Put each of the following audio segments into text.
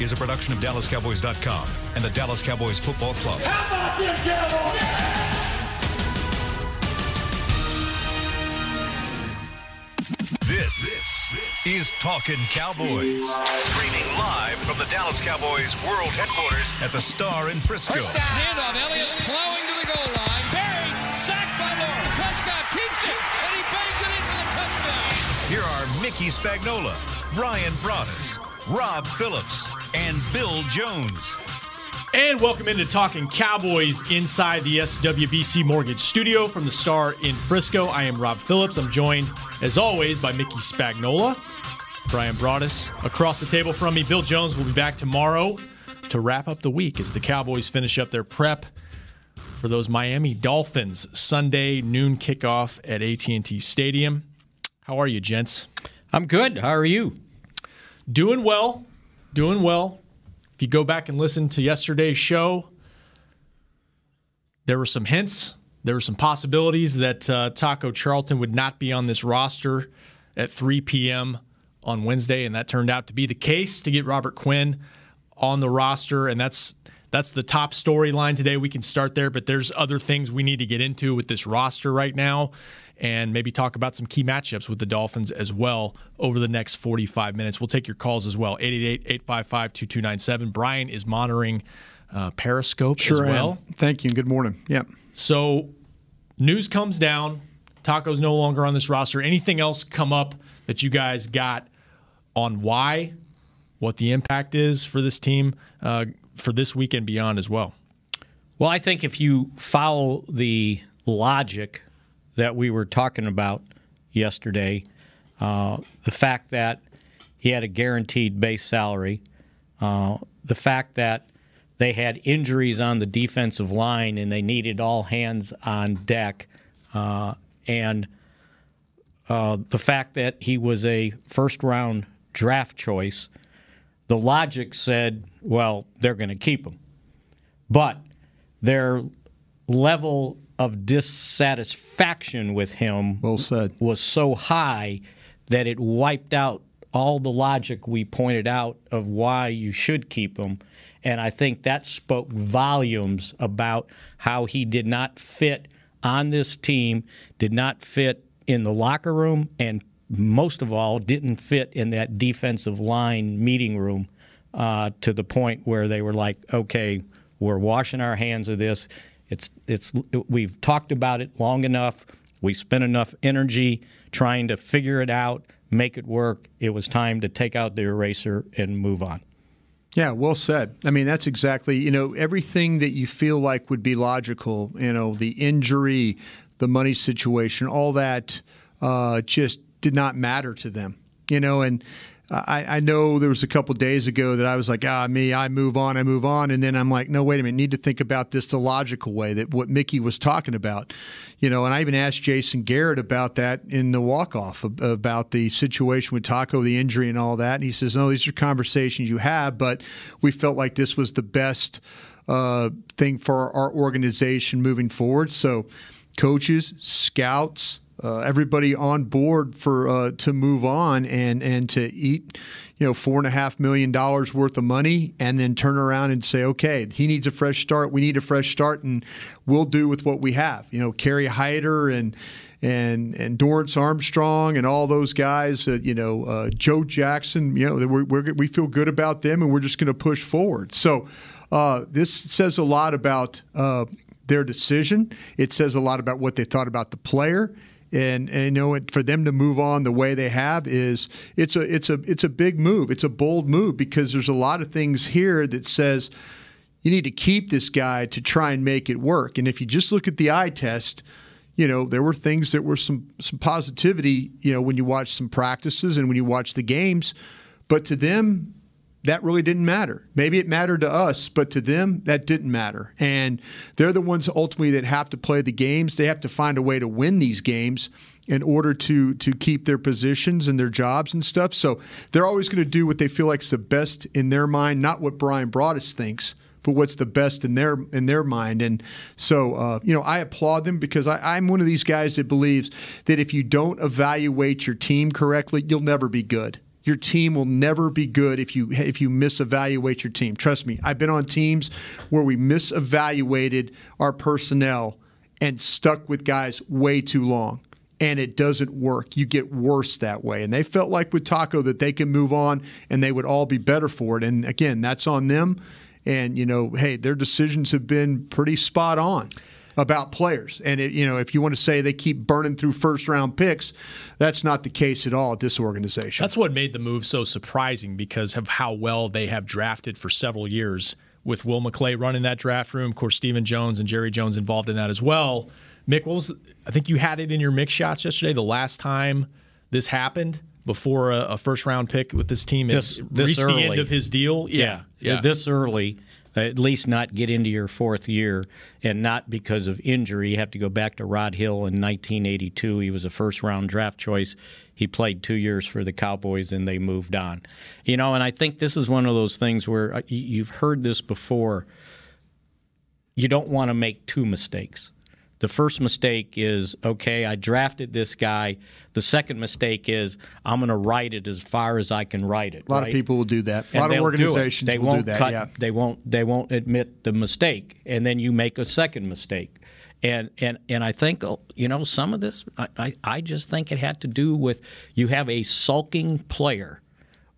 is a production of DallasCowboys.com and the Dallas Cowboys Football Club. How about them Cowboys? This is Talking Cowboys. Streaming live from the Dallas Cowboys World Headquarters at the Star in Frisco. Handoff, Elliott plowing to the goal line. Barry, sacked by Lawrence. Prescott keeps it, and he bangs it in for the touchdown. Here are Mickey Spagnola, Brian Broaddus, Rob Phillips, and Bill Jones. And welcome into Talking Cowboys inside the SWBC Mortgage Studio from the Star in Frisco. I am Rob Phillips. I'm joined, as always, by Mickey Spagnola, Brian Broaddus. Across the table from me, Bill Jones will be back tomorrow to wrap up the week as the Cowboys finish up their prep for those Miami Dolphins Sunday noon kickoff at AT&T Stadium. How are you, gents? I'm good. How are you? Doing well. Doing well. If you go back and listen to yesterday's show, there were some hints, there were some possibilities that uh, Taco Charlton would not be on this roster at 3 p.m. on Wednesday, and that turned out to be the case to get Robert Quinn on the roster, and that's that's the top storyline today. We can start there, but there's other things we need to get into with this roster right now and maybe talk about some key matchups with the Dolphins as well over the next 45 minutes. We'll take your calls as well 888 855 2297. Brian is monitoring uh, Periscope sure as well. Am. Thank you. Good morning. Yep. So, news comes down. Taco's no longer on this roster. Anything else come up that you guys got on why, what the impact is for this team uh, for this week and beyond as well? Well, I think if you follow the logic that we were talking about yesterday. Uh, the fact that he had a guaranteed base salary, uh, the fact that they had injuries on the defensive line and they needed all hands on deck, uh, and uh, the fact that he was a first round draft choice, the logic said, well, they're going to keep him. But their level of dissatisfaction with him well said. was so high that it wiped out all the logic we pointed out of why you should keep him. And I think that spoke volumes about how he did not fit on this team, did not fit in the locker room, and most of all, didn't fit in that defensive line meeting room uh, to the point where they were like, okay, we're washing our hands of this. It's it's we've talked about it long enough. We spent enough energy trying to figure it out, make it work. It was time to take out the eraser and move on. Yeah, well said. I mean, that's exactly, you know, everything that you feel like would be logical, you know, the injury, the money situation, all that uh, just did not matter to them, you know, and I, I, know there was a couple days ago that I was like, ah, me, I move on, I move on, and then I'm like, no, wait a minute, need to think about this the logical way that what Mickey was talking about, you know. And I even asked Jason Garrett about that in the walk off about the situation with Taco, the injury, and all that. And he says, no, these are conversations you have, but we felt like this was the best uh, thing for our organization moving forward. So, coaches, scouts uh, everybody on board for uh, to move on and and to eat you know four and a half million dollars worth of money and then turn around and say okay he needs a fresh start. We need a fresh start and we'll do with what we have you know Kerry Hyder and and and Dorance Armstrong and all those guys uh, you know uh, Joe Jackson you know we're, we're, we feel good about them and we're just going to push forward. So uh, this says a lot about uh, their decision. It says a lot about what they thought about the player and, and, you know for them to move on the way they have is it's a it's a it's a big move. It's a bold move because there's a lot of things here that says you need to keep this guy to try and make it work. And if you just look at the eye test you know there were things that were some some positivity you know when you watch some practices and when you watch the games. But to them that really didn't matter. Maybe it mattered to us, but to them, that didn't matter. And they're the ones ultimately that have to play the games. They have to find a way to win these games in order to to keep their positions and their jobs and stuff. So they're always going to do what they feel like is the best in their mind, not what Brian Broaddus thinks but what's the best in their in their mind. And so, uh, you know, I applaud them because I, I'm one of these guys that believes that if you don't evaluate your team correctly, you'll never be good Your team will never be good if you if you misevaluate your team. Trust me, I've been on teams where we misevaluated our personnel and stuck with guys way too long and it doesn't work. You get worse that way. And they felt like with Taco that they can move on and they would all be better for it. And again, that's on them. And, you know, hey, their decisions have been pretty spot on about players. And, it, you know, if you want to say they keep burning through first round picks, that's not the case at all at this organization. That's what made the move so surprising because of how well they have drafted for several years with Will McClay running that draft room. Of course, Stephen Jones and Jerry Jones involved in that as well. Mick, what was I think you had it in your mix shots yesterday. The last time this happened before a, a first round pick with this team this, this reached early. the end of his deal. Yeah, yeah. This early, at least not get into your fourth year, and not because of injury. You have to go back to Rod Hill in 1982. He was a first round draft choice. He played two years for the Cowboys, and they moved on. You know, and I think this is one of those things where uh, you've heard this before. You don't want to make two mistakes. The first mistake is okay, I drafted this guy. The second mistake is I'm going to write it as far as I can write it. A lot right? of people will do that. A And lot of organizations they will won't do that. Cut, yeah. They won't. They won't admit the mistake, and then you make a second mistake. And and and I think you know some of this. I, I, I just think it had to do with you have a sulking player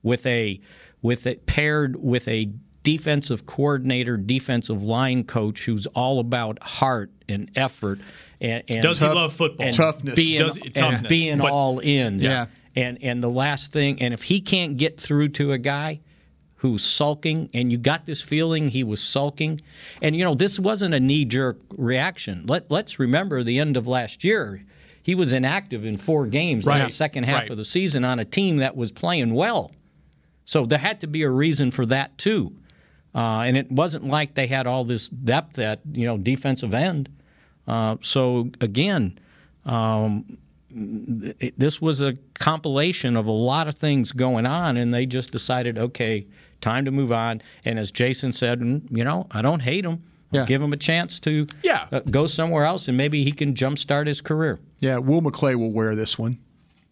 with a with it paired with a defensive coordinator, defensive line coach who's all about heart and effort. And, and Does he love football? and Toughness. being, Does- and toughness, being but- all in. Yeah. And and the last thing, and if he can't get through to a guy who's sulking, and you got this feeling he was sulking, and you know this wasn't a knee jerk reaction. Let Let's remember the end of last year. He was inactive in four games in the second half Right. of the season on a team that was playing well. So there had to be a reason for that too. Uh, and it wasn't like they had all this depth at you know defensive end. Uh, so again, um, it, this was a compilation of a lot of things going on, and they just decided, okay, time to move on. And as Jason said, "Mm, you know, I don't hate him. Yeah. Give him a chance to Yeah. uh, go somewhere else, and maybe he can jumpstart his career. Yeah, Will McClay will wear this one.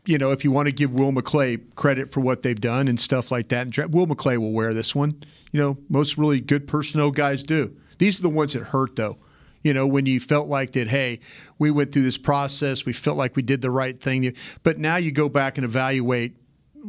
You know, if you want to give Will McClay credit for what they've done and stuff like that, and Will McClay will wear this one. You know, most really good personnel guys do. These are the ones that hurt, though. You know, when you felt like that, hey, we went through this process, we felt like we did the right thing, but now you go back and evaluate.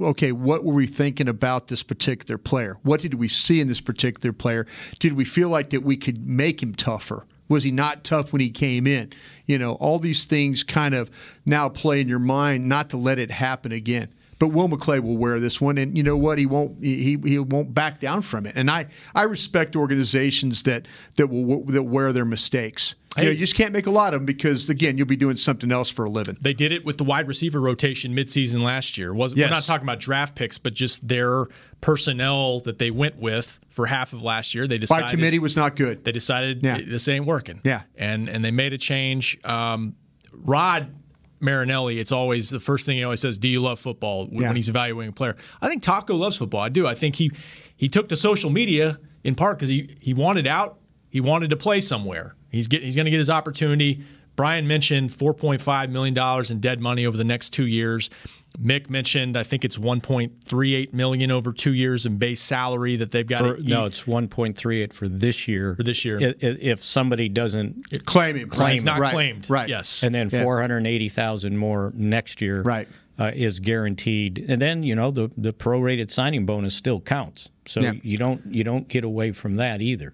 Okay, what were we thinking about this particular player? What did we see in this particular player? Did we feel like that we could make him tougher? Was he not tough when he came in? You know, all these things kind of now play in your mind not to let it happen again. But Will McClay will wear this one, and you know what? He won't. He he won't back down from it. And I I respect organizations that that will that wear their mistakes. You, know, you just can't make a lot of them because again, you'll be doing something else for a living. They did it with the wide receiver rotation midseason last year. Was Yes. we're not talking about draft picks, but just their personnel that they went with for half of last year. They decided By committee was not good. they decided Yeah. this ain't working. Yeah. and and they made a change. Um, Rod Marinelli, it's always the first thing he always says: "Do you love football?" When, Yeah. he's evaluating a player. I think Taco loves football. I do. I think he he took to social media in part because he he wanted out. He wanted to play somewhere. He's get he's going to get his opportunity. Brian mentioned 4.5 million dollars in dead money over the next two years. Mick mentioned I think it's 1.38 million over two years in base salary that they've got. For, to no, it's 1.38 for this year. For this year. I- i- If somebody doesn't, Claim it, Claim, it's not right. claimed. Right. Yes. and then Yeah. 480,000 more next year, Right. uh, is guaranteed. And then you know the the prorated signing bonus still counts, so Yeah. you don't you don't get away from that either.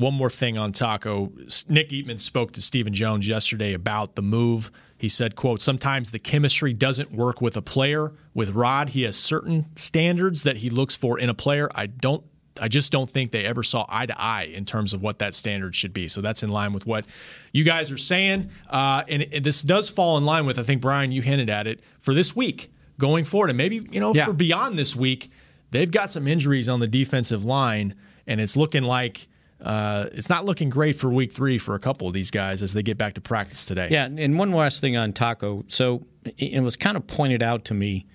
One more thing on Taco. Nick Eatman spoke to Stephen Jones yesterday about the move. He said, quote, sometimes the chemistry doesn't work with a player. With Rod, he has certain standards that he looks for in a player. I don't I just don't think they ever saw eye to eye in terms of what that standard should be. So that's in line with what you guys are saying. Uh, and it, this does fall in line with, I think, Brian, you hinted at it, for this week going forward. And maybe, you know, Yeah. for beyond this week, they've got some injuries on the defensive line, and it's looking like uh, it's not looking great for week three for a couple of these guys as they get back to practice today. Yeah, and one last thing on Taco. So it was kind of pointed out to me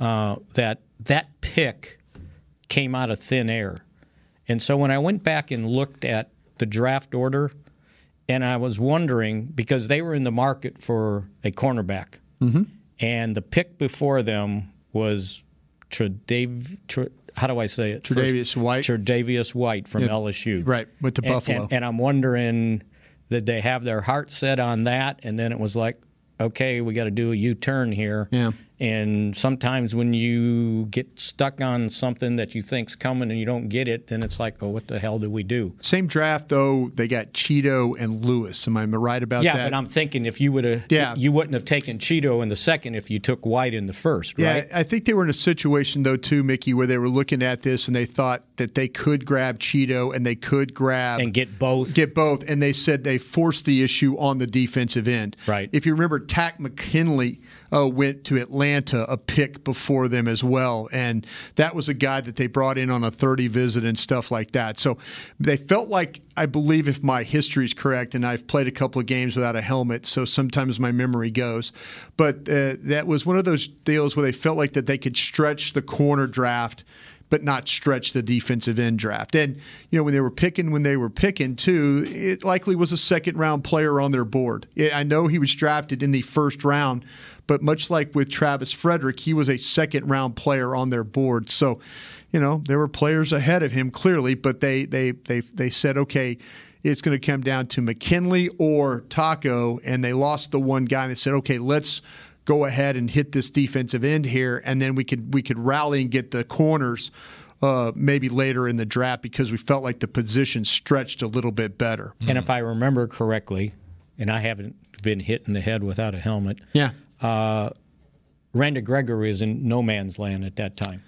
uh, that that pick came out of thin air, and so when I went back and looked at the draft order, and I was wondering because they were in the market for a cornerback, and the pick before them was Tredav, Tre, how do I say it? Tre'Davious First, White. Tre'Davious White from Yeah. LSU. Right, went to And- Buffalo. And, and I'm wondering did they have their heart set on that, and then it was like, okay, we got to do a U-turn here. Yeah. And sometimes when you get stuck on something that you think's coming and you don't get it, then it's like, oh, what the hell do we do? Same draft though. They got Chido and Lewis. Am I right about yeah, that? Yeah, but I'm thinking if you would have, Yeah. you wouldn't have taken Chido in the second if you took White in the first, Yeah. I think they were in a situation though too, Mickey, where they were looking at this and they thought that they could grab Chido and they could grab And get both. get both, and they said they forced the issue on the defensive end. Right. If you remember, Takk McKinley uh, went to Atlanta a pick before them as well, and that was a guy that they brought in on a 30 visit and stuff like that. So they felt like, I believe, if my history is correct, and I've played a couple of games without a helmet, so sometimes my memory goes, but uh, that was one of those deals where they felt like that they could stretch the corner draft but not stretch the defensive end draft. And you know when they were picking, when they were picking too, it likely was a second round player on their board. I know he was drafted in the first round, but much like with Travis Frederick, he was a second round player on their board. So, you know there were players ahead of him clearly, but they they they they said okay. It's going to come down to McKinley or Taco, and they lost the one guy. And they said, "Okay, let's go ahead and hit this defensive end here, and then we could we could rally and get the corners uh, maybe later in the draft because we felt like the position stretched a little bit better. And if I remember correctly, and I haven't been hit in the head without a helmet, Yeah. Uh, Randy Gregory is in no man's land at that time,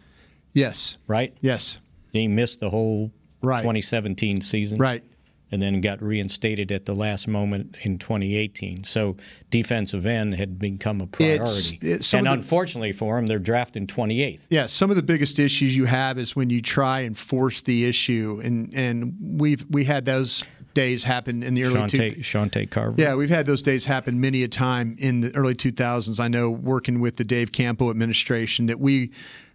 Yes. right? Yes. He missed the whole Right. 2017 season. Right. And then got reinstated at the last moment in 2018. So defensive end had become a priority. it's and the- unfortunately for him, they're drafting 28th. Yeah, some of the biggest issues you have is when you try and force the issue, and and we've we had those days happen in the early two. Shante, Shante Carver. Yeah, we've had those days happen many a time in the early 2000s. I know working with the Dave Campo administration that we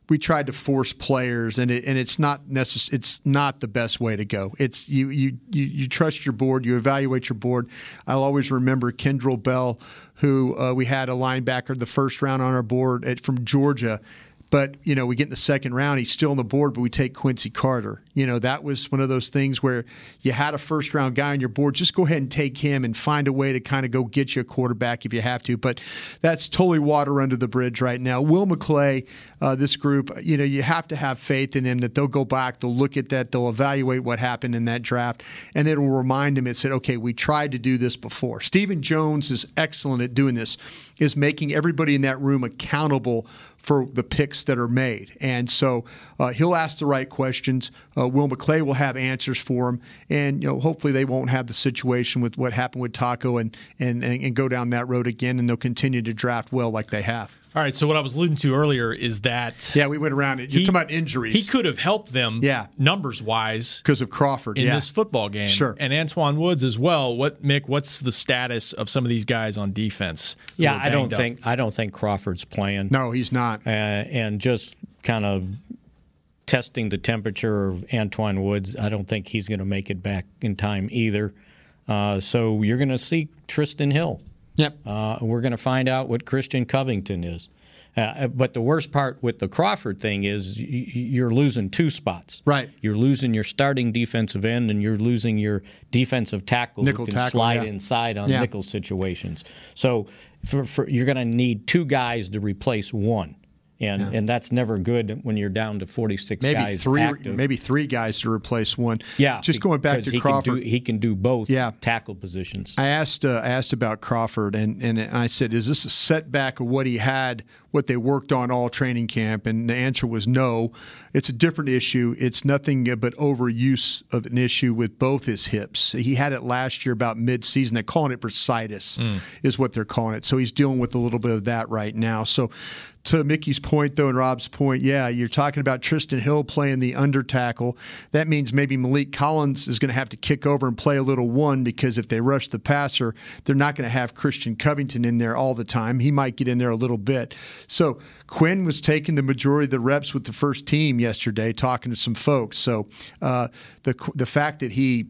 we tried to force players, and it and it's not necess- It's not the best way to go. It's you you you, you trust your board, you evaluate your board. I'll always remember Kendrell Bell, who uh, we had a linebacker the first round on our board at, from Georgia. But you know, we get in the second round. He's still on the board, but we take Quincy Carter. You know, that was one of those things where you had a first round guy on your board. Just go ahead and take him and find a way to kind of go get you a quarterback if you have to. But that's totally water under the bridge right now. Will McClay, uh, this group, you know, you have to have faith in them that they'll go back, they'll look at that, they'll evaluate what happened in that draft, and then it will remind them. It said, okay, we tried to do this before. Stephen Jones is excellent at doing this. Is making everybody in that room accountable for the picks that are made. And so uh, he'll ask the right questions. Uh, Will McClay will have answers for him. And, you know, hopefully they won't have the situation with what happened with Taco and, and, and, go down that road again. And they'll continue to draft well like they have. All right. So what I was alluding to earlier is that Yeah, we went around it. You're he- talking about injuries. He could have helped them, Yeah. numbers wise, because of Crawford. in yeah. this football game. Sure. And Antwaun Woods as well. What Mick? What's the status of some of these guys on defense? Yeah, I don't up? think I don't think Crawford's playing. No, he's not. uh, and just kind of testing the temperature of Antwaun Woods. I don't think he's going to make it back in time either. Uh, so you're going to see Trysten Hill. Yep. Uh, we're going to find out what Christian Covington is. Uh, but the worst part with the Crawford thing is y- you're losing two spots. Right. You're losing your starting defensive end, and you're losing your defensive tackle Nickel who can tackle, slide yeah. inside on Yeah. nickel situations. So for, for, you're going to need two guys to replace one, and and that's never good when you're down to 46 Maybe guys three, active. maybe three guys to replace one. yeah, Just going back to he Crawford. Can do, he can do both Yeah. tackle positions. I asked uh, I asked about Crawford, and, and I said, "Is this a setback of what he had, what they worked on all training camp?" And the answer was no. It's a different issue. It's nothing but overuse of an issue with both his hips. He had it last year about mid-season. They're calling it bursitis, is what they're calling it. So he's dealing with a little bit of that right now. So. To Mickey's point, though, and Rob's point, yeah, you're talking about Trysten Hill playing the under tackle. That means maybe Maliek Collins is going to have to kick over and play a little one because if they rush the passer, they're not going to have Christian Covington in there all the time. He might get in there a little bit. So Quinn was taking the majority of the reps with the first team yesterday, talking to some folks. So uh, the the fact that he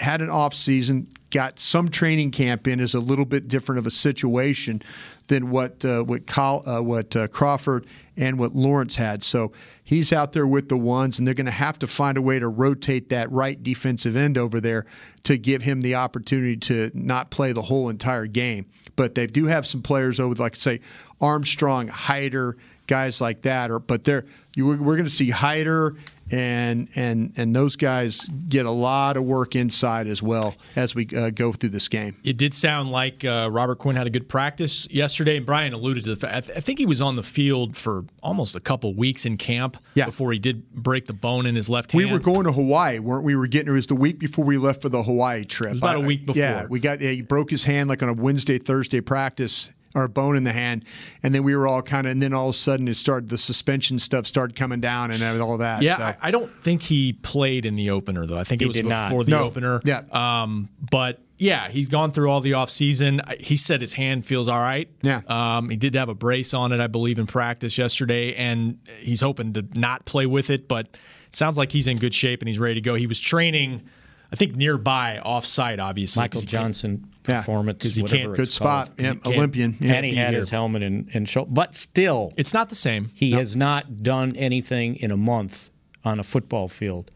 had an off season, got some training camp in, is a little bit different of a situation than what uh, what Col- uh, what uh, Crawford and what Lawrence had. So he's out there with the ones, and they're going to have to find a way to rotate that right defensive end over there to give him the opportunity to not play the whole entire game. But they do have some players over, like say Armstrong, Hyder, guys like that. Or but they're you, we're going to see Hyder and and and those guys get a lot of work inside as well as we uh, go through this game. It did sound like uh, Robert Quinn had a good practice yesterday. And Brian alluded to the fact I, th- I, think he was on the field for almost a couple weeks in camp yeah. before he did break the bone in his left hand. We were going to Hawaii, weren't we? we were getting it was the week before we left for the Hawaii trip. It was about a week before. Yeah, we got yeah, he broke his hand like on a Wednesday Thursday practice or bone in the hand, and then we were all kind of, and then all of a sudden it started the suspension stuff started coming down and all that. Yeah, so. I, I, don't think he played in the opener though. I think he it was before not. the no. opener. Yeah, um, but yeah, he's gone through all the offseason. He said his hand feels all right. Yeah, um, he did have a brace on it, I believe, in practice yesterday, and he's hoping to not play with it, but. Sounds like he's in good shape and he's ready to go. He was training, I think, nearby, off-site, obviously. Michael Johnson performance because he can't good spot, yeah, Olympian, yeah. and he had his helmet and, and show, but still, it's not the same. He has not done anything in a month on a football field,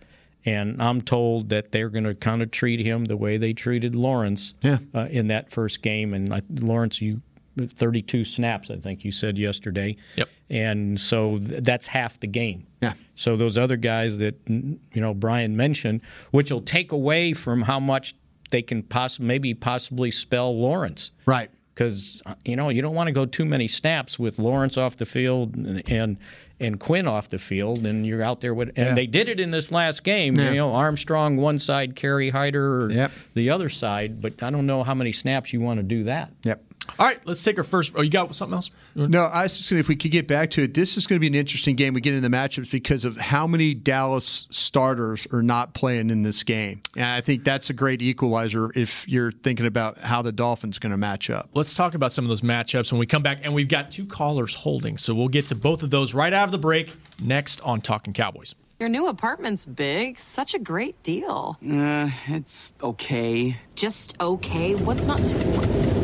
and I'm told that they're going to kind of treat him the way they treated Lawrence yeah. uh, in that first game. And uh, Lawrence, you 32 snaps, I think you said yesterday. Yep. And so th- that's half the game. Yeah. So those other guys that you know Brian mentioned, which will take away from how much they can poss- maybe possibly spell Lawrence. Right. Because uh, you know you don't want to go too many snaps with Lawrence off the field and and, and Quinn off the field, and you're out there with. And Yeah. they did it in this last game. Yeah. You know, Armstrong one side, Kerry Hyder Yep. the other side. But I don't know how many snaps you want to do that. Yep. All right, let's take our first. Oh, you got something else? No, I was just going to, if we could get back to it, this is going to be an interesting game. We get into the matchups because of how many Dallas starters are not playing in this game. And I think that's a great equalizer if you're thinking about how the Dolphins are going to match up. Let's talk about some of those matchups when we come back. And we've got two callers holding. So we'll get to both of those right out of the break next on Talking Cowboys. Your new apartment's big. Such a great deal. Uh, it's okay. Just okay? What's not to.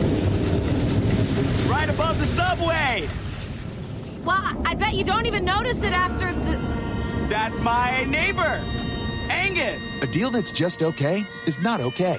Right above the subway! Well, I bet you don't even notice it after the. That's my neighbor, Angus. A deal that's just okay is not okay.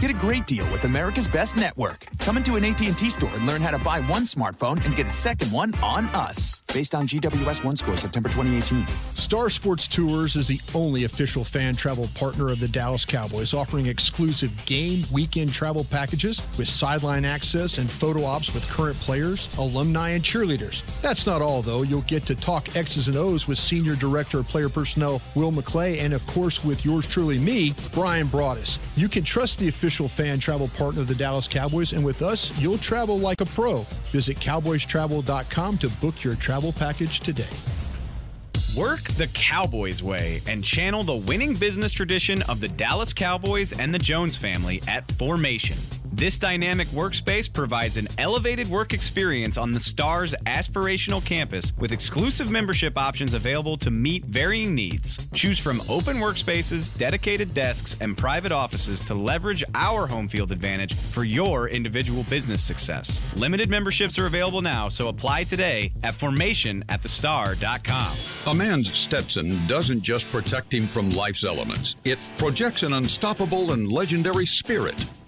Get a great deal with America's Best Network. Come into an AT&T store and learn how to buy one smartphone and get a second one on us. Based on GWS One score September 2018. Star Sports Tours is the only official fan travel partner of the Dallas Cowboys, offering exclusive game weekend travel packages with sideline access and photo ops with current players, alumni, and cheerleaders. That's not all, though. You'll get to talk X's and O's with Senior Director of Player Personnel Will McClay, and of course with yours truly, me, Brian Broaddus. You can trust the official fan travel partner of the Dallas Cowboys, and with us, you'll travel like a pro. Visit cowboystravel.com to book your travel package today. Work the Cowboys way and channel the winning business tradition of the Dallas Cowboys and the Jones family at Formation. This dynamic workspace provides an elevated work experience on the Stars aspirational campus with exclusive membership options available to meet varying needs. Choose from open workspaces, dedicated desks, and private offices to leverage our home field advantage for your individual business success. Limited memberships are available now, so apply today at formation at thestar.com. A man's Stetson doesn't just protect him from life's elements, it projects an unstoppable and legendary spirit,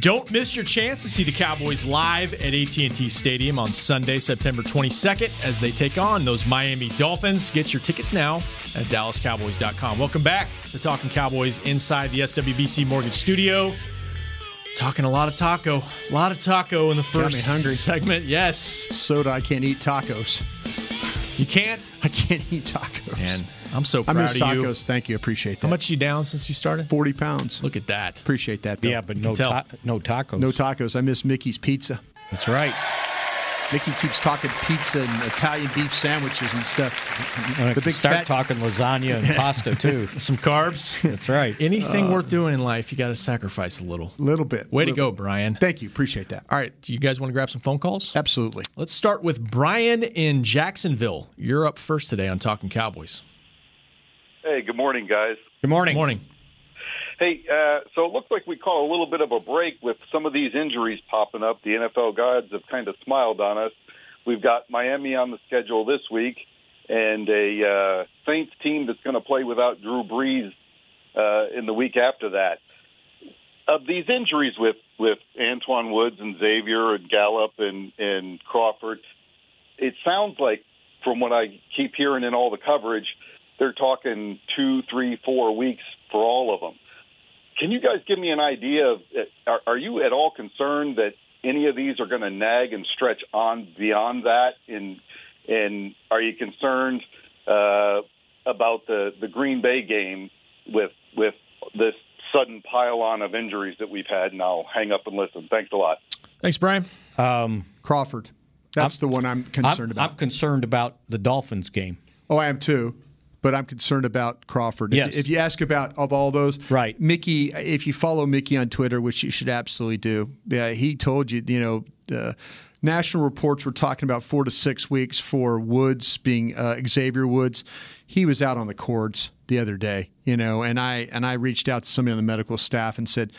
Don't miss your chance to see the Cowboys live at AT&T Stadium on Sunday, September 22nd as they take on those Miami Dolphins. Get your tickets now at dallascowboys.com. Welcome back to Talking Cowboys inside the SWBC Mortgage Studio. Talking a lot of taco. A lot of taco in the Got me first hungry. segment. Yes. Soda, I can't eat tacos. You can't? I can't eat tacos. Man, I'm so I proud miss of you. tacos. Thank you. Appreciate that. How much you down since you started? 40 pounds. Look at that. Appreciate that. Though. Yeah, but no ta- no tacos. No tacos. I miss Mickey's Pizza. That's right. Mickey keeps talking pizza and Italian beef sandwiches and stuff. Uh, the big start fat talking lasagna and pasta too. Some carbs. That's right. Anything Uh, worth doing in life, you got to sacrifice a little. little bit. Way to Little- go, Brian. Thank you. Appreciate that. All right, do you guys want to grab some phone calls? Absolutely. Let's start with Brian in Jacksonville. You're up first today on Talking Cowboys. Hey, good morning, guys. Good morning. Good morning. Hey, uh, so it looks like we caught a little bit of a break with some of these injuries popping up. The NFL gods have kind of smiled on us. We've got Miami on the schedule this week and a uh, Saints team that's going to play without Drew Brees uh, in the week after that. Of these injuries with with Antwaun Woods and Xavier and Gallup and and Crawford, it sounds like from what I keep hearing in all the coverage, they're talking two, three, four weeks for all of them. Can you guys give me an idea of are, are you at all concerned that any of these are going to nag and stretch on beyond that? And and are you concerned uh, about the the Green Bay game with with this sudden pile on of injuries that we've had? And I'll hang up and listen. Thanks a lot. Thanks, Brian. Um, Crawford. That's the one I'm concerned I'm, about. I'm concerned about the Dolphins game. Oh, I am too. But I'm concerned about Crawford. If- Yes. If, you ask about of all those, right? Mickey, if you follow Mickey on Twitter, which you should absolutely do, yeah, he told you, you know, uh, national reports were talking about four to six weeks for Woods being uh, Xavier Woods. He was out on the cords the other day, you know, and I and I reached out to somebody on the medical staff and said.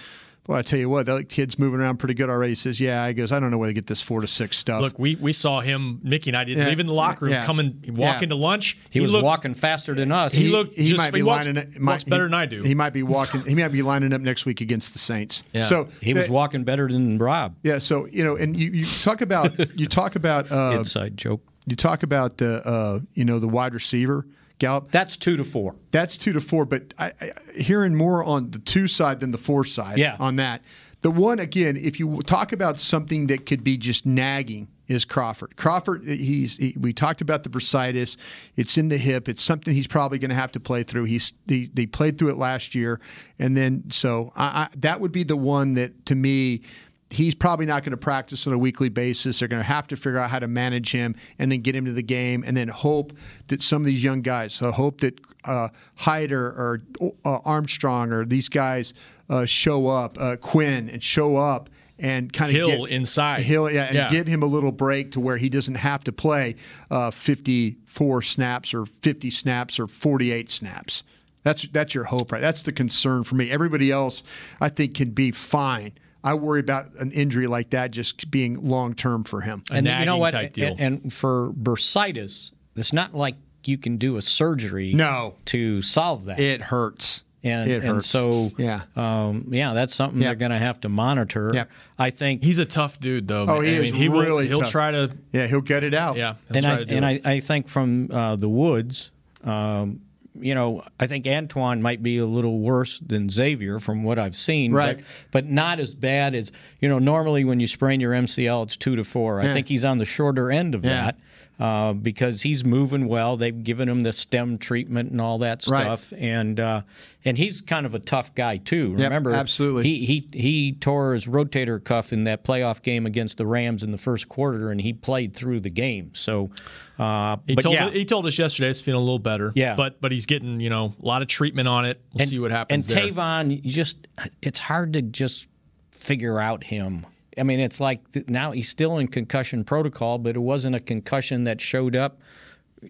Well, I tell you what, that kid's moving around pretty good already. He says, "Yeah." I goes, "I don't know where they get this four to six stuff." Look, we, we saw him, Mickey and I did Yeah, leave in the locker room, yeah, coming, walk yeah. into lunch. He, was looked, walking faster than us. He, looked he just might be he walks, lining up, walks might- better he- than I do. He might be walking. he might be lining up next week against the Saints. Yeah. So he was that- walking better than Rob. Yeah. So you know, and you, you talk about you talk about uh, Inside joke. You talk about the uh, you know the wide receiver Gallup. That's two to four. That's two to four. But I, I, hearing more on the two side than the four side. Yeah. On that, the one again, if you talk about something that could be just nagging. Is Crawford? Crawford, he's. He, we talked about the bursitis. It's in the hip. It's something he's probably going to have to play through. He's. They, they played through it last year, and then so I, I, that would be the one that to me he's probably not going to practice on a weekly basis. They're going to have to figure out how to manage him and then get him to the game, and then hope that some of these young guys, so hope that uh, Hyder or uh, Armstrong or these guys uh, show up, uh, Quinn, and show up and kind of Hill get, inside. Hill, yeah, and Yeah. give him a little break to where he doesn't have to play uh, 54 snaps or 50 snaps or 48 snaps. That's that's your hope, right? That's the concern for me. Everybody else, I think, can be fine. I worry about an injury like that just being long term for him. and you know what? And, and for bursitis, it's not like you can do a surgery. No. to solve that. It hurts. And, It and hurts. so, Yeah. um, yeah, that's something Yeah. they're going to have to monitor. Yeah. I think he's a tough dude, though. Oh, man. he I is mean, he will- really He'll tough. try to. Yeah, he'll get it out. Yeah, he'll and try I to do and it. I, I think from uh, the Woods, um, you know, I think Antwaun might be a little worse than Xavier from what I've seen, Right. But, but not as bad as you know. Normally, when you sprain your MCL, it's two to four. I Yeah. think he's on the shorter end of Yeah. that. Uh, because he's moving well, they've given him the stem treatment and all that Right. stuff, and uh, and he's kind of a tough guy too. Yep, Remember, absolutely. he he he tore his rotator cuff in that playoff game against the Rams in the first quarter, and he played through the game. So, uh, He but told yeah. he told us yesterday he's feeling a little better. Yeah. but but he's getting you know a lot of treatment on it. We'll see what happens And there. Tavon, you just it's hard to just figure out him. I mean, it's like now he's still in concussion protocol, but it wasn't a concussion that showed up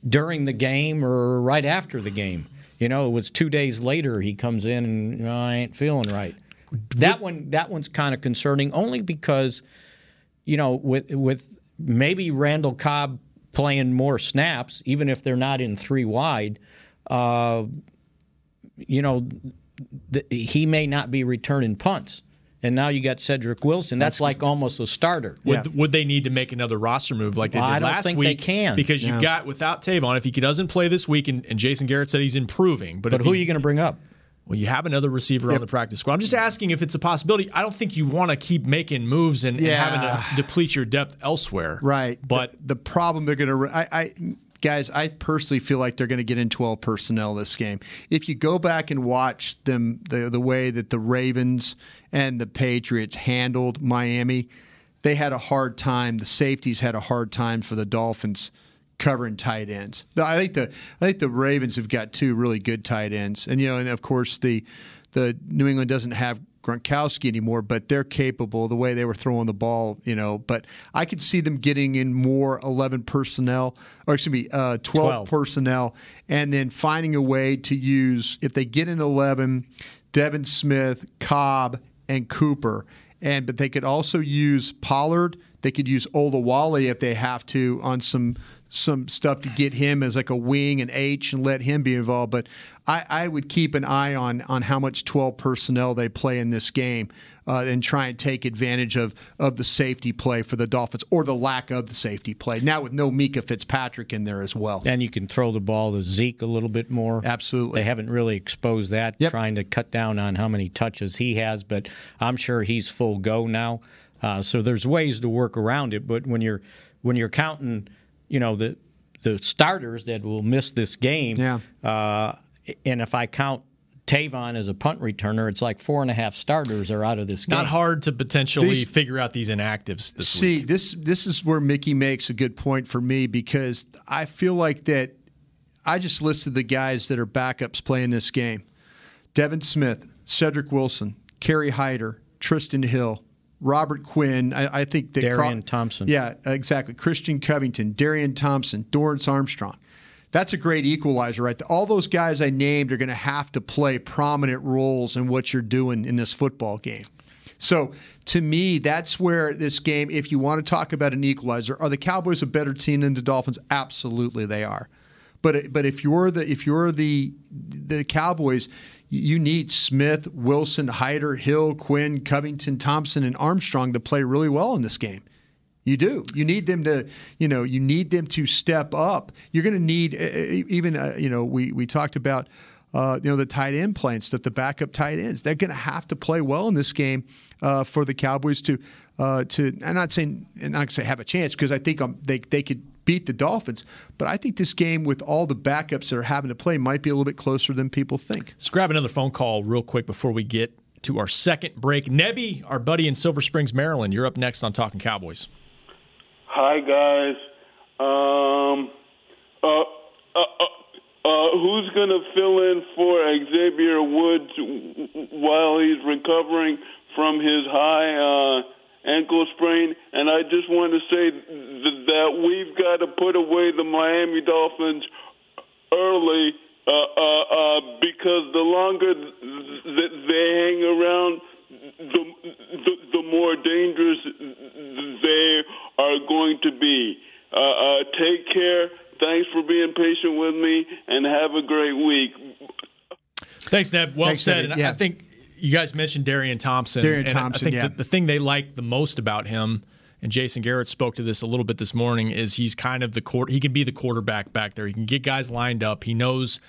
during the game or right after the game. You know, it was two days later he comes in and "No, I ain't feeling right. That one, that one's kind of concerning, only because you know, with with maybe Randall Cobb playing more snaps, even if they're not in three wide. Uh, you know, th- he may not be returning punts. And now you got Cedric Wilson. That's, like almost a starter. Would, would they need to make another roster move like they Well, did I don't last think they can. because No. you've got without Tavon. If he doesn't play this week, and, and Jason Garrett said he's improving, but, But who he- are you going to bring up? Well, you have another receiver on the practice squad. I'm just asking if it's a possibility. I don't think you want to keep making moves and, and having to deplete your depth elsewhere. Right. But the, the problem they're going to, I, I, guys, I personally feel like they're going to get in 12 personnel this game. If you go back and watch them, the the way that the Ravens and the Patriots handled Miami. they had a hard time. The safeties had a hard time for the Dolphins covering tight ends. I think the I think the Ravens have got two really good tight ends, and you know, and of course the the New England doesn't have Gronkowski anymore, but they're capable the way they were throwing the ball, you know. But I could see them getting in more 11 personnel, or excuse me, uh, 12, 12, personnel, and then finding a way to use, if they get in 11, Devin Smith, Cobb, and Cooper. And but they could also use Pollard. They could use Olawale if they have to on some some stuff to get him as like a wing and H and let him be involved. But I, I would keep an eye on on how much 12 personnel they play in this game uh, and try and take advantage of of the safety play for the Dolphins or the lack of the safety play. Now with no Minkah Fitzpatrick in there as well. And you can throw the ball to Zeke a little bit more. Absolutely. They haven't really exposed that, yep. trying to cut down on how many touches he has, but I'm sure he's full go now. Uh, so there's ways to work around it, but when you're when you're counting – you know the the starters that will miss this game. Yeah. Uh, and if I count Tavon as a punt returner, it's like four and a half starters are out of this game. Not hard to potentially these, figure out these inactives this see, week. this this is where Mickey makes a good point for me because I feel like that I just listed the guys that are backups playing this game. Devin Smith, Cedric Wilson, Kerry Hyder, Trysten Hill, Robert Quinn. I, I think that Darian Cro- Thompson. Yeah, exactly. Christian Covington, Darian Thompson, Dorance Armstrong. That's a great equalizer, right? All those guys I named are going to have to play prominent roles in what you're doing in this football game. So to me, that's where this game, if you want to talk about an equalizer, are the Cowboys a better team than the Dolphins? Absolutely, they are. But but if you're the if you're the the Cowboys, you need Smith, Wilson, Hyder, Hill, Quinn, Covington, Thompson, and Armstrong to play really well in this game. You do. You need them to, you know, you need them to step up. You're going to need even, uh, you know, we we talked about. Uh, you know the tight end plans that the backup tight ends they're going to have to play well in this game uh, for the Cowboys to uh, to I'm not saying I'm not going to say have a chance because I think um, they they could beat the Dolphins. But I think this game, with all the backups that are having to play, might be a little bit closer than people think. Let's grab another phone call real quick before we get to our second break. Nebby, our buddy in Silver Springs, Maryland, you're up next on Talking Cowboys. Hi, guys. Um, uh, uh, uh, uh who's going to fill in for Xavier Woods while he's recovering from his high? Uh, ankle sprain. And I just want to say th- that we've got to put away the Miami Dolphins early uh, uh, uh, because the longer th- they hang around, the, the, the more dangerous they are going to be. Uh, uh, take care. Thanks for being patient with me, and have a great week. Thanks, Neb. Well Thanks, said. And yeah. I think you guys mentioned Darian Thompson. Darian Thompson. I think yeah. the, the thing they like the most about him and Jason Garrett spoke to this a little bit this morning, is he's kind of the court. He can be the quarterback back there. He can get guys lined up. He knows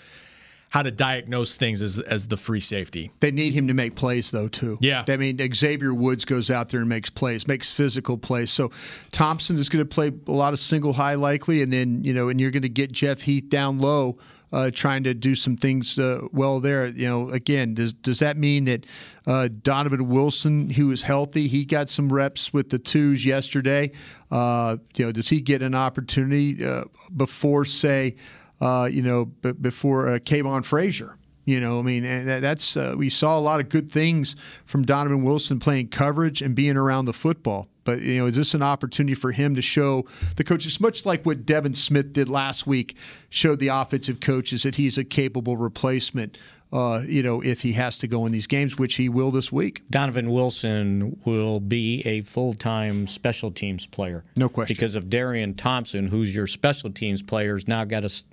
how to diagnose things as as the free safety. They need him to make plays though too. Yeah, I mean Xavier Woods goes out there and makes plays, makes physical plays. So Thompson is going to play a lot of single high likely, and then you know, and you're going to get Jeff Heath down low uh, trying to do some things uh, well there. You know, again, does does that mean that uh, Donovan Wilson, who is healthy, he got some reps with the twos yesterday? Uh, you know, does he get an opportunity uh, before, say, uh, you know, b- before uh, Kavon Frazier? You know, I mean, that's uh, we saw a lot of good things from Donovan Wilson playing coverage and being around the football. But you know, is this an opportunity for him to show the coaches, much like what Devin Smith did last week, showed the offensive coaches that he's a capable replacement. Uh, you know, if he has to go in these games, which he will this week. Donovan Wilson will be a full time special teams player. No question. Because of Darian Thompson, who's your special teams player, has now got to,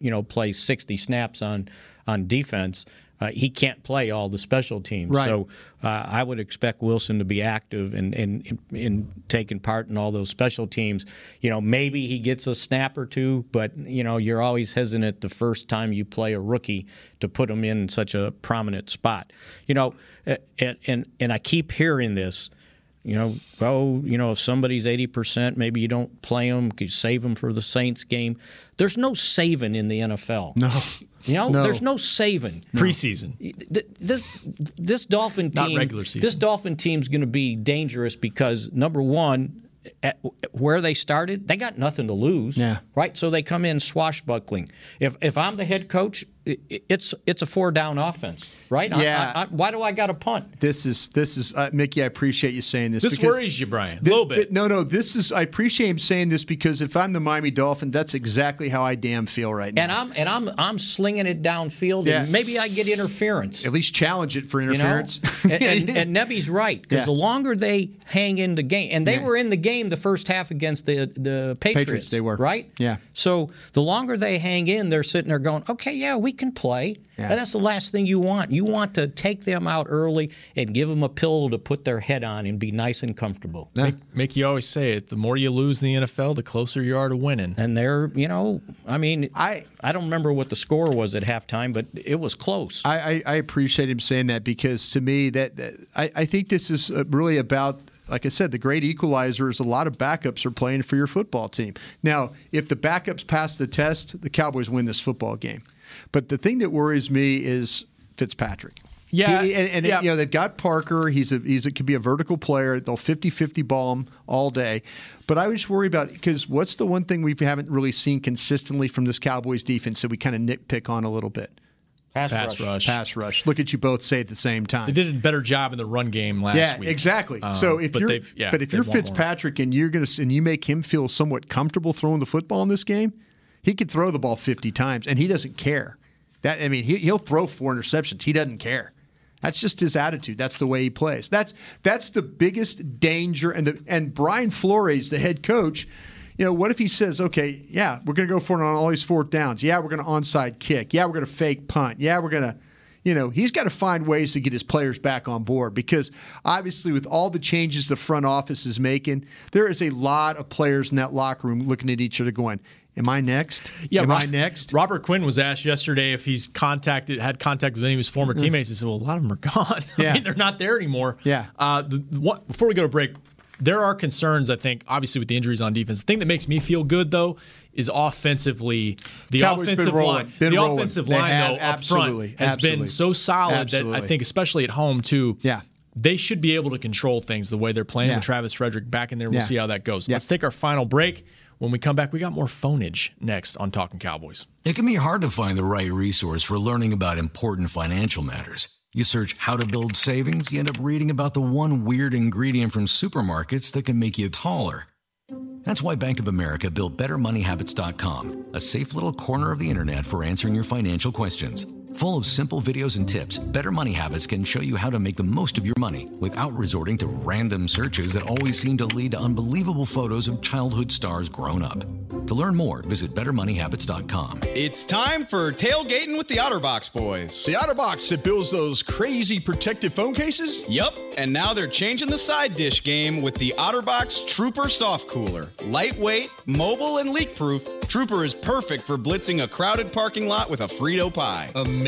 you know, play 60 snaps on on defense. Uh, he can't play all the special teams. Right. So uh, I would expect Wilson to be active and in, in, in, taking part in all those special teams. You know, maybe he gets a snap or two, but you know, you're always hesitant the first time you play a rookie to put him in such a prominent spot. You know, and and, and I keep hearing this You know, oh, you know, if somebody's 80%, maybe you don't play them, you save them for the Saints game. There's no saving in the NFL. No. You know, No. there's no saving. Preseason. This this Dolphin team Not team, regular season. this Dolphin team's going to be dangerous because number one, at where they started, they got nothing to lose. Yeah. Right. So they come in swashbuckling. If if I'm the head coach, i- i- it's it's a four down offense. Right. Yeah. I, I, why do I got to punt? This is this is uh, Mickey. I appreciate you saying this. This worries you, Brian, a Thi- little thi- bit. no, no. This is. I appreciate him saying this because if I'm the Miami Dolphin, that's exactly how I damn feel right now. And I'm and I'm I'm slinging it downfield, Yeah. and maybe I get interference. At least challenge it for You know? interference. and, and, and Nebby's right because Yeah. the longer they hang in the game, and they Yeah. were in the game the first half against the the Patriots, Patriots, they were. right. Yeah. So the longer they hang in, they're sitting there going, "Okay, yeah, we can play." Yeah. And that's the last thing you want. You want to take them out early and give them a pillow to put their head on and be nice and comfortable. Make, make you always say it. The more you lose in the NFL, the closer you are to winning. And they're, you know, I mean, I I don't remember what the score was at halftime, but it was close. I, I, I appreciate him saying that because to me that, that I, I think this is uh, really about like I said the great equalizer is a lot of backups are playing for your football team. Now, if the backups pass the test, the Cowboys win this football game. But the thing that worries me is Fitzpatrick. Yeah, He- and, and yeah. you know they've got Parker. He's a he's a, could be a vertical player. They'll 50-50 ball him all day. But I just worry about because what's the one thing we haven't really seen consistently from this Cowboys defense that we kind of nitpick on a little bit? Pass, Pass rush. Pass rush. Look at you both say at the same time. They did a better job in the run game last yeah, week. exactly. Um, so if but you're yeah, but if you're want more. Fitzpatrick and you're gonna and you make him feel somewhat comfortable throwing the football in this game, he could throw the ball 50 times and he doesn't care. That I mean, he, he'll throw four interceptions. He doesn't care. That's just his attitude. That's the way he plays. That's that's the biggest danger. And the and Brian Flores, the head coach, you know, what if he says, okay, yeah, we're going to go for it on all these fourth downs. Yeah, we're going to onside kick. Yeah, we're going to fake punt. Yeah, we're going to, you know, he's got to find ways to get his players back on board because obviously with all the changes the front office is making, there is a lot of players in that locker room looking at each other going, Am I next? Yeah, Am Ro- I next? Robert Quinn was asked yesterday if he's contacted, had contact with any of his former teammates. He said, "Well, a lot of them are gone. I. Yeah. mean, they're not there anymore." Yeah. Uh, the, what, before we go to break, there are concerns. I think, obviously, with the injuries on defense. The thing that makes me feel good though is offensively the Cowboys offensive rolling. line. The rolling. offensive They line have, though up front has absolutely. been so solid that I think, especially at home too. Yeah. They should be able to control things the way they're playing Yeah. with Travis Frederick back in there. We'll Yeah. see how that goes. Yeah. Let's take our final break. When we come back, we got more phonage next on Talking Cowboys. It can be hard to find the right resource for learning about important financial matters. You search how to build savings, you end up reading about the one weird ingredient from supermarkets that can make you taller. That's why Bank of America built BetterMoneyHabits.com, a safe little corner of the internet for answering your financial questions. Full of simple videos and tips, Better Money Habits can show you how to make the most of your money without resorting to random searches that always seem to lead to unbelievable photos of childhood stars grown up. To learn more, visit BetterMoneyHabits.com. It's time for tailgating with the OtterBox boys. The OtterBox that builds those crazy protective phone cases? Yup, and now they're changing the side dish game with the OtterBox Trooper Soft Cooler. Lightweight, mobile, and leak proof, Trooper is perfect for blitzing a crowded parking lot with a Frito pie. Amazing.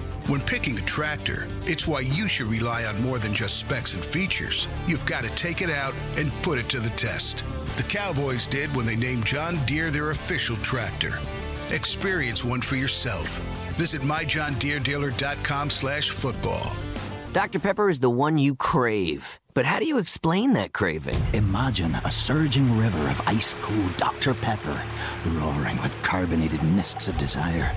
When picking a tractor, it's why you should rely on more than just specs and features. You've got to take it out and put it to the test. The Cowboys did when they named John Deere their official tractor. Experience one for yourself. Visit myjohndeerdealer.com slash football. Dr. Pepper is the one you crave. But how do you explain that craving? Imagine a surging river of ice cold Dr. Pepper, roaring with carbonated mists of desire.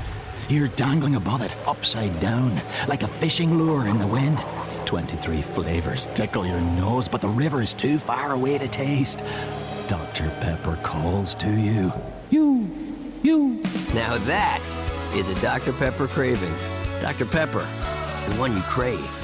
You're dangling above it, upside down, like a fishing lure in the wind. 23 flavors tickle your nose, but the river is too far away to taste. Dr. Pepper calls to you. You, you. Now that is a Dr. Pepper craving. Dr. Pepper, the one you crave.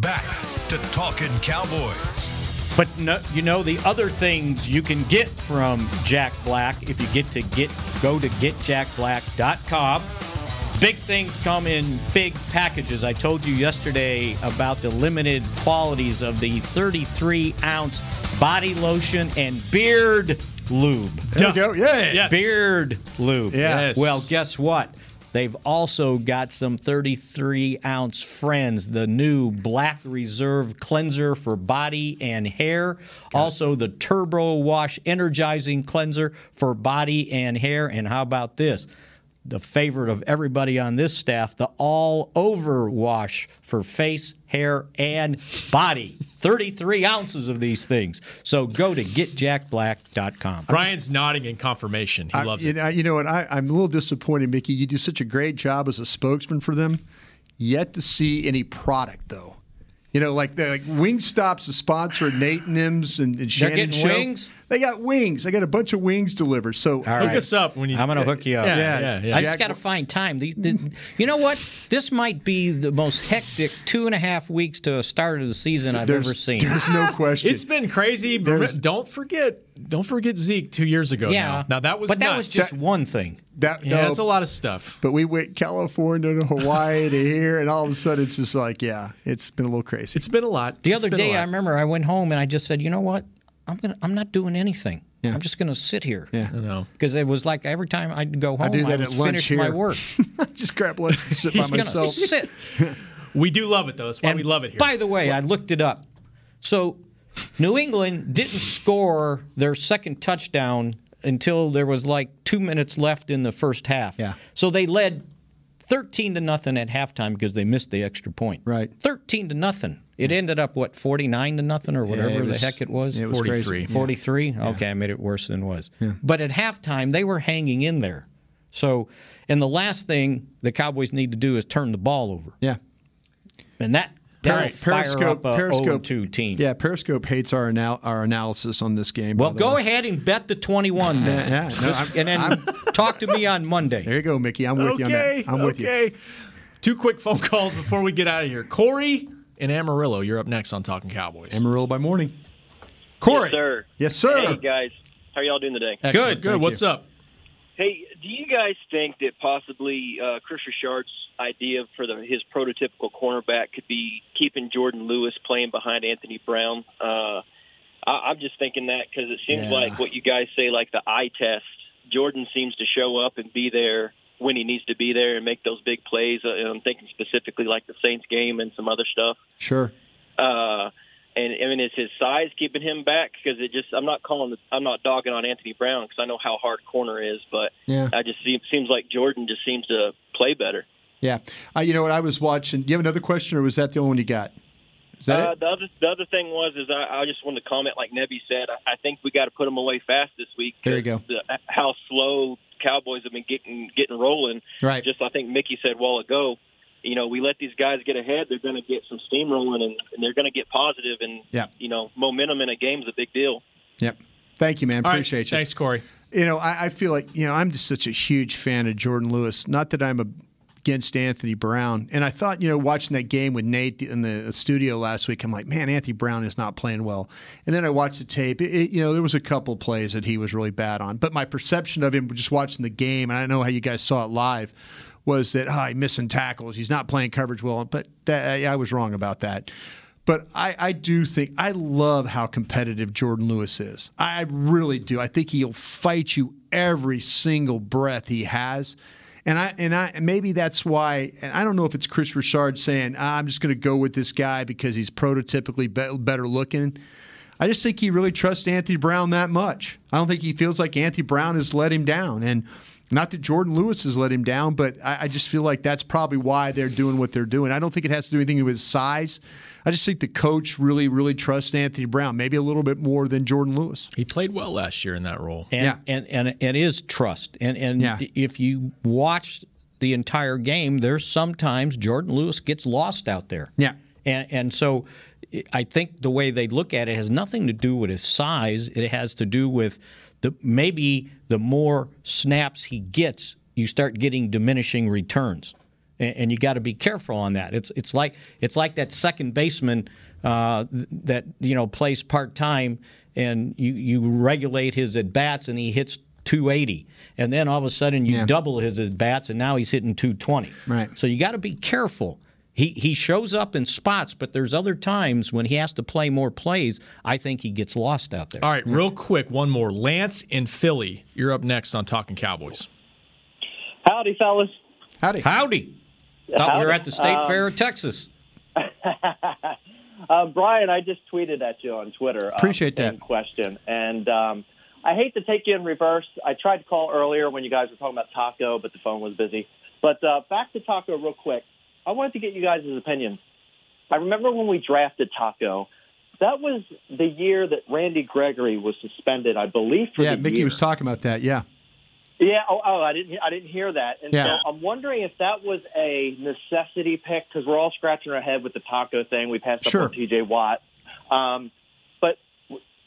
Back to Talking Cowboys. But no, you know the other things you can get from Jack Black if you get to get go to getjackblack.com. Big things come in big packages. I told you yesterday about the limited qualities of the 33 ounce body lotion and beard lube. There we go. Yeah. Yes. Beard lube. Yeah. Yes. Well, guess what? They've also got some 33 ounce friends, the new Black Reserve cleanser for body and hair. Also, the Turbo Wash energizing cleanser for body and hair. And how about this? The favorite of everybody on this staff, the all over wash for face, hair, and body. 33 ounces of these things. So go to getjackblack.com. Brian's nodding in confirmation. He I- loves you it. Know, you know what? I, I'm a little disappointed, Mickey. You do such a great job as a spokesman for them. Yet to see any product, though. You know, like the like Wingstop's a sponsor of Nate Nims and, and They're getting Show. wings? They got wings. They got a bunch of wings delivered. So All Hook right. us up when you. I'm going to hook you up. Yeah, Yeah. yeah, yeah. I just got to find time. The, the, you know what? This might be the most hectic two and a half weeks to a start of the season I've there's, ever seen. There's no question. It's been crazy. There's- don't forget, don't forget Zeke two years ago. yeah. now, now that was but that was just one thing. that, yeah, no, it's a lot of stuff. But we went California to Hawaii to here, and all of a sudden it's just like, yeah, it's been a little crazy. It's been a lot. The It's other day. I remember I went home and I just said, you know what? I'm gonna. I'm not doing anything. I'm just going to sit here. Yeah. I know. Because it was like every time I'd go home, I do that would at lunch finish here. my work. just grab lunch and sit by He's going to myself. sit. We do love it though. That's why And we love it here. By the way, I looked it up. So New England didn't score their second touchdown until there was like two minutes left in the first half. Yeah. So they led 13 to nothing at halftime because they missed the extra point. Right. 13 to nothing. It ended up what 49 to nothing or whatever it was- the heck it was. it was 43. crazy. 43. Okay, I made it worse than it was. But at halftime, they were hanging in there. So, and the last thing the Cowboys need to do is turn the ball over, Yeah. and that that'll fire Periscope, up a Periscope 0-2 team. Yeah, Periscope hates our anal- our analysis on this game. Well, go way. ahead and bet the 21 then. Yeah, yeah. No, I'm- and then talk to me on Monday. There you go, Mickey. I'm with you on okay. that. I'm with you. okay. Two quick phone calls before we get out of here. Corey and Amarillo, you're up next on Talking Cowboys. Amarillo by morning. Corey. Yes, sir. Yes, sir. Hey, guys. How are y'all doing today? Excellent. Good, good. Thank What's you. up? Hey, do you guys think that possibly uh, Kris Richard's idea for the, his prototypical cornerback could be keeping Jourdan Lewis playing behind Anthony Brown? Uh, I, I'm just thinking that because it seems Yeah. like what you guys say, like the eye test. Jourdan seems to show up and be there when he needs to be there and make those big plays. Uh, and I'm thinking specifically like the Saints game and some other stuff. Sure. Uh, and I mean, is his size keeping him back? Because it just, I'm not calling, the, I'm not dogging on Anthony Brown because I know how hard corner is, but Yeah. I just see, seems like Jourdan just seems to play better. Yeah. Uh, you know what? I was watching. Do you have another question, or was that the only one you got? Is that uh, it? The other, the other thing was, is I, I just wanted to comment, like Nebby said, I, I think we got to put him away fast this week. There you go. The, how slow Cowboys have been getting getting rolling. Right. Just I think Mickey said a while ago. You know, we let these guys get ahead, they're going to get some steam rolling, and, and they're going to get positive, and Yeah. you know, momentum in a game is a big deal. Yep. Thank you, man. All right. Appreciate you. Thanks, Corey. You know, I, I feel like you know I'm just such a huge fan of Jourdan Lewis. Not that I'm a, against Anthony Brown, and I thought you know watching that game with Nate in the studio last week, I'm like, man, Anthony Brown is not playing well. And then I watched the tape. It, it- you know, there was a couple plays that he was really bad on, but my perception of him just watching the game, and I don't know how you guys saw it live, was that ah, oh, he's missing tackles. He's not playing coverage well. But that, I was wrong about that. But I, I do think I love how competitive Jourdan Lewis is. I really do. I think he'll fight you every single breath he has. And I and I maybe that's why. And I don't know if it's Kris Richard saying ah, I'm just going to go with this guy because he's prototypically be- better looking. I just think he really trusts Anthony Brown that much. I don't think he feels like Anthony Brown has let him down. And Not that Jourdan Lewis has let him down, but I, I, just feel like that's probably why they're doing what they're doing. I don't think it has to do anything with his size. I just think the coach really, really trusts Anthony Brown, maybe a little bit more than Jourdan Lewis. He played well last year in that role. And, yeah. and, and, and it is trust. And, and yeah. if you watch the entire game, there's sometimes Jourdan Lewis gets lost out there. Yeah. And, and so I think the way they look at it has nothing to do with his size. It has to do with the maybe the more snaps he gets, you start getting diminishing returns, and, and you got to be careful on that. It's it's like it's like that second baseman uh, that you know plays part time, and you you regulate his at bats, and he hits 280 and then all of a sudden you yeah. double his at bats and now he's hitting 220 right. So you got to be careful he he shows up in spots, but there's other times when he has to play more plays. I think he gets lost out there. All right, real quick, one more. Lance in Philly, you're up next on Talking Cowboys. Howdy, fellas. Howdy. Howdy. Thought we were at the State um, Fair of Texas. uh, Brian, I just tweeted at you on Twitter. Appreciate um, that question, and um, I hate to take you in reverse. I tried to call earlier when you guys were talking about Taco, but the phone was busy. But uh, back to Taco real quick. I wanted to get you guys' opinion. I remember when we drafted Taco. That was the year that Randy Gregory was suspended, I believe. yeah, Mickey year. was talking about that. Yeah. Yeah. Oh, oh, I didn't. I didn't hear that. And yeah. so I'm wondering if that was a necessity pick because we're all scratching our head with the Taco thing. We passed sure. up on T.J. Watt, um, but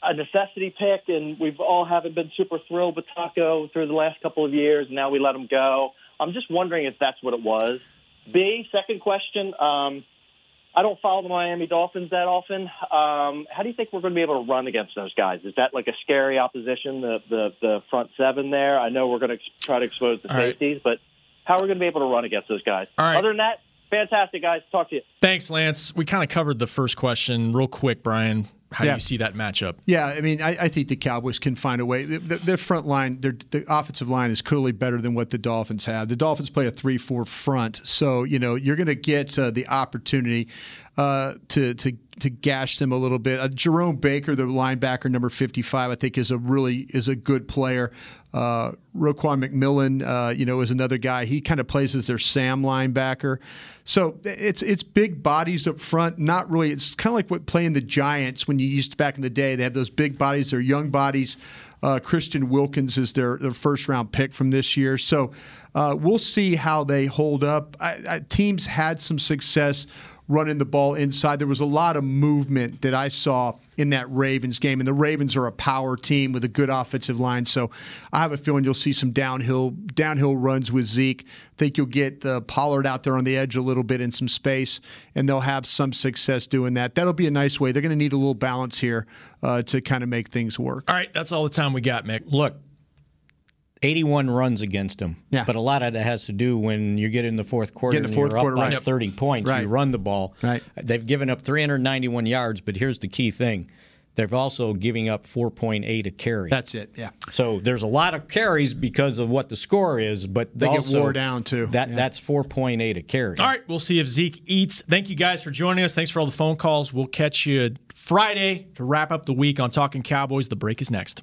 a necessity pick, and we've all haven't been super thrilled with Taco through the last couple of years. And now we let him go. I'm just wondering if that's what it was. B, second question. Um, I don't follow the Miami Dolphins that often. Um, how do you think we're going to be able to run against those guys? Is that like a scary opposition, the the, the front seven there? I know we're going to try to expose the All safeties, right. but how are we going to be able to run against those guys? All right. Other than that, fantastic, guys. Talk to you. Thanks, Lance. We kind of covered the first question real quick, Brian. How yeah. do you see that matchup? Yeah, I mean, I, I think the Cowboys can find a way. The, the, their front line, their, the offensive line is clearly better than what the Dolphins have. The Dolphins play a three-four front, so you know you're going to get uh, the opportunity uh, to to to gash them a little bit. Uh, Jerome Baker, the linebacker number 55, I think is a really is a good player. Uh, Raekwon McMillan, uh, you know, is another guy. He kind of plays as their Sam linebacker. So it's it's big bodies up front. Not really. It's kind of like what playing the Giants when you used to back in the day. They have those big bodies. They're young bodies. Uh, Christian Wilkins is their, their first round pick from this year. So uh, we'll see how they hold up. I, I, teams had some success running the ball inside. There was a lot of movement that I saw in that Ravens game, and the Ravens are a power team with a good offensive line. So I have a feeling you'll see some downhill downhill runs with Zeke. I think you'll get uh, Pollard out there on the edge a little bit in some space, and they'll have some success doing that. That'll be a nice way. They're going to need a little balance here uh, to kind of make things work. All right, that's all the time we got, Mick. Look, 81 runs against them. Yeah. But a lot of that has to do when you get in the fourth quarter the fourth and you're quarter, up by right. 30 points. Right. You run the ball. Right. They've given up 391 yards, but here's the key thing. They're also giving up 4.8 a carry. That's it, yeah. So there's a lot of carries because of what the score is, but they also get wore down too. That yeah. that's 4.8 a carry. All right, we'll see if Zeke eats. Thank you guys for joining us. Thanks for all the phone calls. We'll catch you Friday to wrap up the week on Talking Cowboys. The break is next.